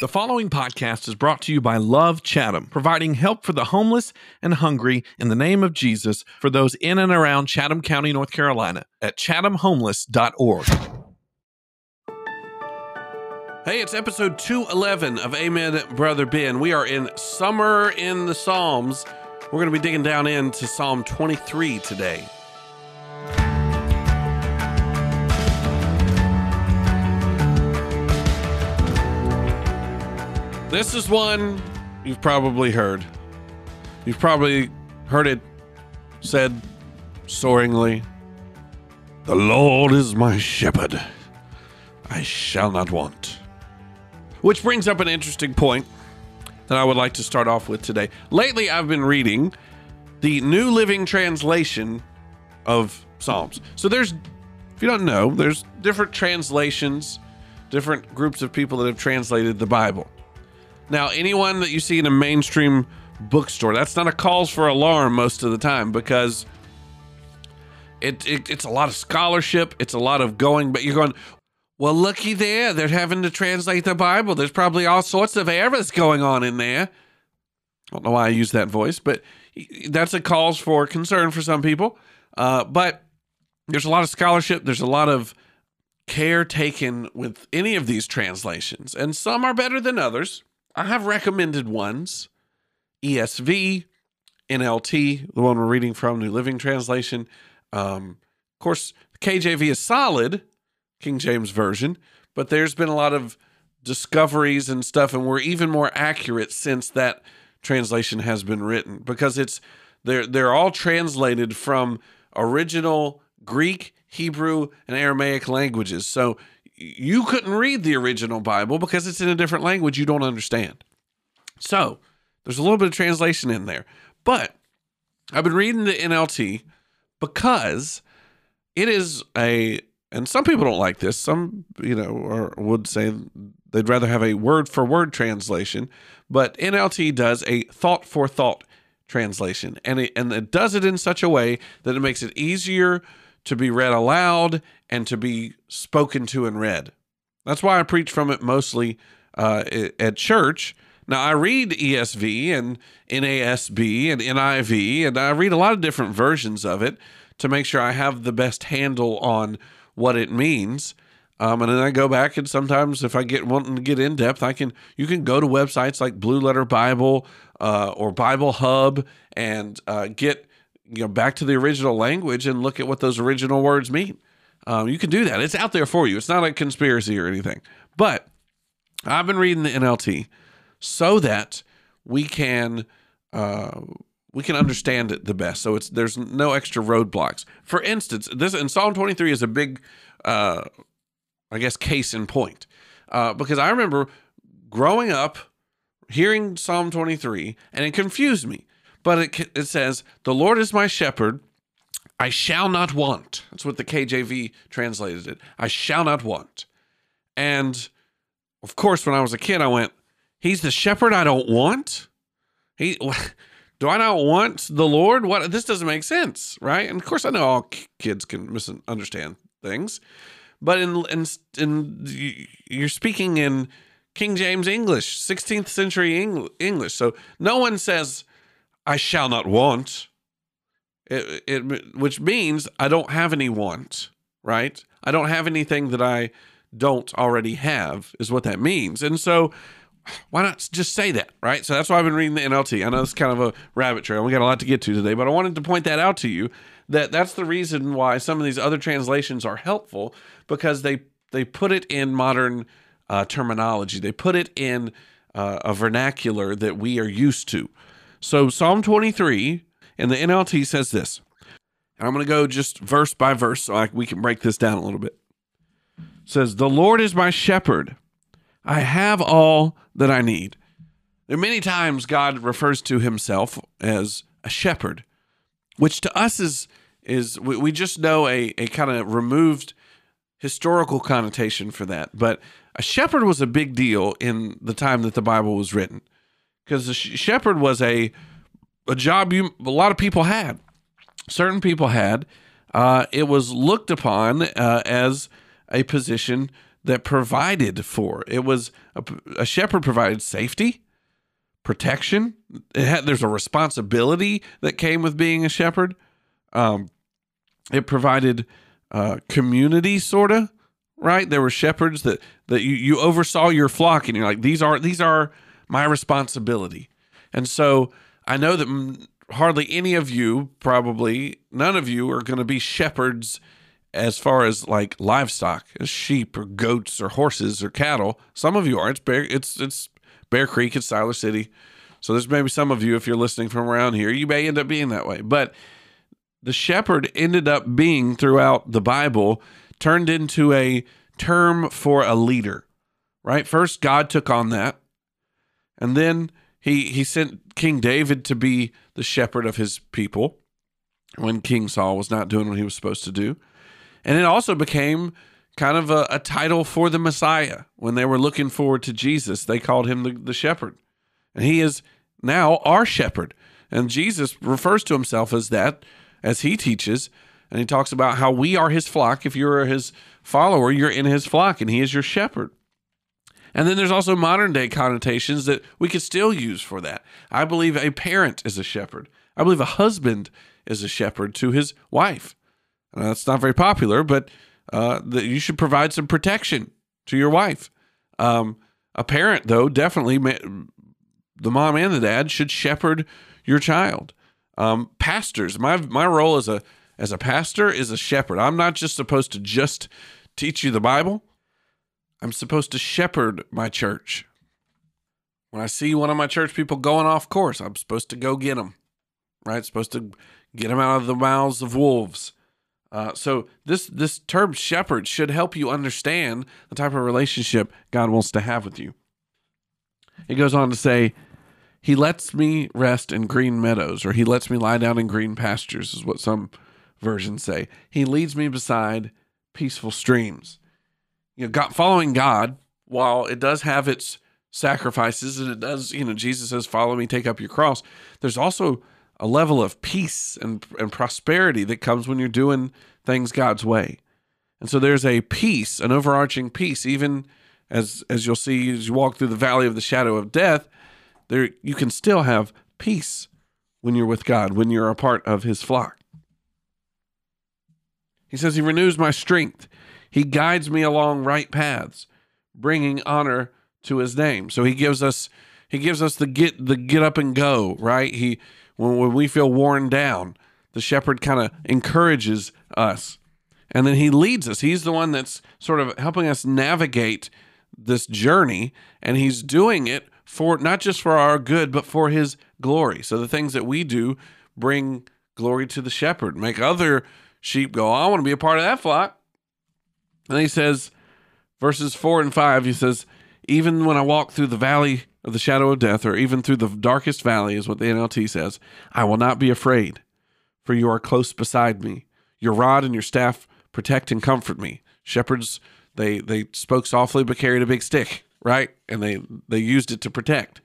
The following podcast is brought to you by Love Chatham, providing help for the homeless and hungry in the name of Jesus for those in and around Chatham County, North Carolina at chathamhomeless.org. Hey, it's episode 211 of Amen, Brother Ben. We are in Summer in the Psalms. We're going to be digging down into Psalm 23 today. This is one you've probably heard. You've probably heard it said soaringly The Lord is my shepherd, I shall not want. Which brings up an interesting point that I would like to start off with today. Lately, I've been reading the New Living Translation of Psalms. So there's, if you don't know, there's different translations, different groups of people that have translated the Bible. Now, anyone that you see in a mainstream bookstore, that's not a cause for alarm most of the time because it, it it's a lot of scholarship, it's a lot of going, but you're going, well, looky there, they're having to translate the Bible. There's probably all sorts of errors going on in there. I don't know why I use that voice, but that's a cause for concern for some people. Uh, but there's a lot of scholarship, there's a lot of care taken with any of these translations, and some are better than others. I have recommended ones ESV, NLT, the one we're reading from, New Living Translation. Um, of course, KJV is solid, King James Version, but there's been a lot of discoveries and stuff, and we're even more accurate since that translation has been written because it's they're they're all translated from original Greek, Hebrew, and Aramaic languages. So you couldn't read the original Bible because it's in a different language you don't understand. So there's a little bit of translation in there. But I've been reading the NLT because it is a, and some people don't like this. Some, you know, would say they'd rather have a word for word translation. But NLT does a thought for thought translation. And it, and it does it in such a way that it makes it easier to be read aloud and to be spoken to and read. That's why I preach from it mostly uh, at church. Now, I read ESV and NASB and NIV, and I read a lot of different versions of it to make sure I have the best handle on what it means. Um, and then I go back and sometimes if I get wanting to get in depth, I can you can go to websites like Blue Letter Bible uh, or Bible Hub and uh, get you know back to the original language and look at what those original words mean. Um, you can do that. It's out there for you. It's not a conspiracy or anything. But I've been reading the NLT so that we can uh, we can understand it the best. So it's there's no extra roadblocks. For instance, this in Psalm 23 is a big, uh, I guess, case in point uh, because I remember growing up hearing Psalm 23 and it confused me but it, it says, The Lord is my shepherd. I shall not want. That's what the KJV translated it. I shall not want. And of course, when I was a kid, I went, He's the shepherd I don't want? He. Do I not want the Lord? What this doesn't make sense, right? And of course, I know all kids can misunderstand things, but in in in you're speaking in King James English, 16th century English, so no one says I shall not want. It, it, which means I don't have any want, right? I don't have anything that I don't already have, is what that means. And so, why not just say that, right? So that's why I've been reading the NLT. I know it's kind of a rabbit trail. We got a lot to get to today, but I wanted to point that out to you that that's the reason why some of these other translations are helpful because they they put it in modern uh, terminology. They put it in uh, a vernacular that we are used to. So Psalm 23 in the NLT says this. And I'm going to go just verse by verse so I, we can break this down a little bit. It says, The Lord is my shepherd. I have all that I need. There are many times God refers to himself as a shepherd, which to us is is we, we just know a, a kind of removed historical connotation for that. But a shepherd was a big deal in the time that the Bible was written because shepherd was a a job you a lot of people had. Certain people had. Uh, it was looked upon uh, as a position that provided for. It was a, a shepherd provided safety, protection. Had, there's a responsibility that came with being a shepherd. Um, it provided uh, community, sort of right. There were shepherds that that you you oversaw your flock, and you're like, these are these are my responsibility. And so I know that hardly any of you, probably none of you, are going to be shepherds as far as like livestock, as sheep or goats or horses or cattle. Some of you are. It's Bear. It's it's Bear Creek. It's Siler City. So there's maybe some of you, if you're listening from around here, you may end up being that way. But the shepherd ended up being throughout the Bible turned into a term for a leader. Right? First, God took on that, and then he he sent King David to be the shepherd of his people when King Saul was not doing what he was supposed to do. And it also became kind of a, a, title for the Messiah. When they were looking forward to Jesus, they called him the, the shepherd. And he is now our shepherd. And Jesus refers to himself as that, as he teaches. And he talks about how we are his flock. If you're his follower, you're in his flock, and he is your shepherd. And then there's also modern day connotations that we could still use for that. I believe a parent is a shepherd. I believe a husband is a shepherd to his wife. Uh, that's not very popular, but uh, you should provide some protection to your wife. Um, a parent, though, definitely the mom and the dad should shepherd your child. Um, pastors, my my role as a as a pastor is a shepherd. I'm not just supposed to just teach you the Bible. I'm supposed to shepherd my church. When I see one of my church people going off course, I'm supposed to go get them. Right? Supposed to get them out of the mouths of wolves. Uh, so this this term shepherd should help you understand the type of relationship God wants to have with you. He goes on to say, He lets me rest in green meadows, or He lets me lie down in green pastures, is what some versions say. He leads me beside peaceful streams. You know, following God, while it does have its sacrifices and it does, you know, Jesus says, "Follow me, take up your cross." There's also a level of peace and, and prosperity that comes when you're doing things God's way. And so there's a peace, an overarching peace, even as as you'll see as you walk through the valley of the shadow of death, there you can still have peace when you're with God, when you're a part of his flock. He says he renews my strength. He guides me along right paths, bringing honor to his name. So he gives us he gives us the get the get up and go, right? He when, when we feel worn down, the shepherd kind of encourages us. And then he leads us. He's the one that's sort of helping us navigate this journey. And he's doing it for not just for our good, but for his glory. So the things that we do bring glory to the shepherd, make other sheep go, oh, I want to be a part of that flock. And he says, verses four and five, he says, Even when I walk through the valley of the shadow of death, or even through the darkest valley, is what the NLT says, I will not be afraid, for you are close beside me. Your rod and your staff protect and comfort me. Shepherds, they they spoke softly but carried a big stick, right? And they they used it to protect.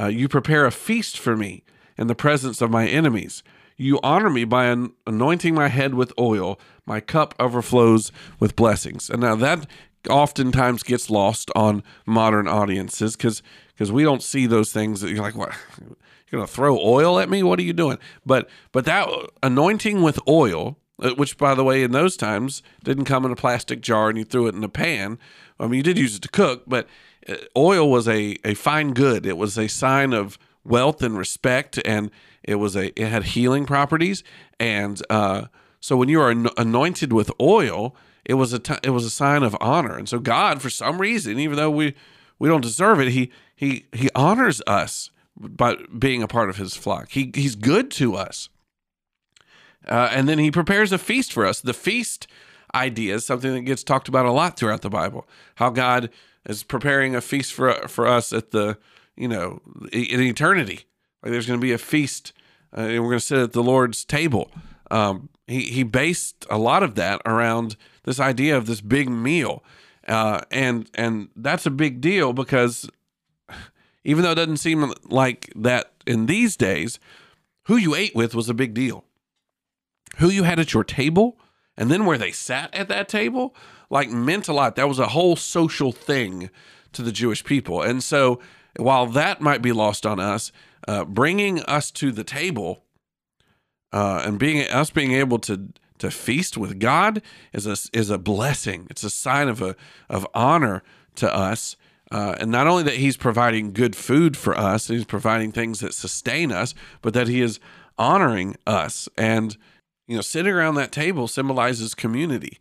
Uh, you prepare a feast for me in the presence of my enemies. You honor me by an- anointing my head with oil. My cup overflows with blessings. And now that oftentimes gets lost on modern audiences because because we don't see those things that you're like, what? You're gonna throw oil at me? What are you doing? But but that anointing with oil, uh, which by the way, in those times didn't come in a plastic jar and you threw it in a pan. I mean, you did use it to cook, but uh, oil was a a fine good. It was a sign of wealth and respect, and it was a it had healing properties. And uh, so when you are anointed with oil, it was a t- it was a sign of honor. And so God, for some reason, even though we we don't deserve it, he he he honors us by being a part of his flock. He he's good to us. Uh, and then he prepares a feast for us. The feast idea is something that gets talked about a lot throughout the Bible. How God is preparing a feast for for us at the you know in eternity. Like there's going to be a feast, uh, and we're going to sit at the Lord's table. Um, he he based a lot of that around this idea of this big meal, uh, and and that's a big deal because even though it doesn't seem like that in these days, who you ate with was a big deal. Who you had at your table and then where they sat at that table, like meant a lot. That was a whole social thing to the Jewish people. And so while that might be lost on us, uh, bringing us to the table uh, and being us being able to to feast with God is a is a blessing. It's a sign of a of honor to us. Uh, and not only that he's providing good food for us, he's providing things that sustain us, but that he is honoring us. And you know, sitting around that table symbolizes community.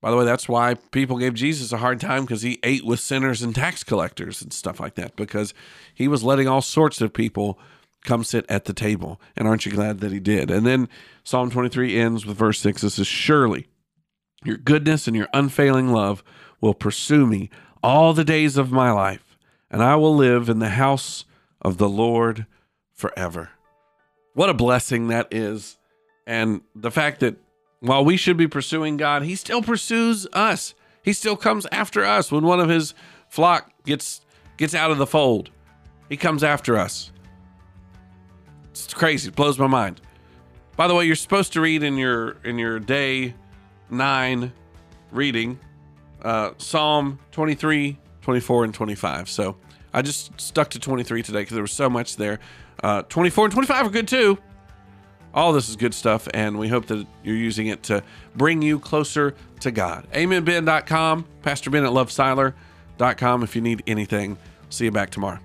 By the way, that's why people gave Jesus a hard time because he ate with sinners and tax collectors and stuff like that, because he was letting all sorts of people come sit at the table. And aren't you glad that he did? And then Psalm 23 ends with verse 6. This is Surely your goodness and your unfailing love will pursue me all the days of my life, and I will live in the house of the Lord forever. What a blessing that is. And the fact that while we should be pursuing God, he still pursues us. He still comes after us when one of his flock gets gets out of the fold. He comes after us. It's crazy. It blows my mind. By the way, you're supposed to read in your in your day 9 reading uh, Psalm 23, 24 and 25. So, I just stuck to 23 today cuz there was so much there. Uh, 24 and 25 are good too. All this is good stuff, and we hope that you're using it to bring you closer to God. AmenBen.com, Pastor Ben at lovesiler.com if you need anything. See you back tomorrow.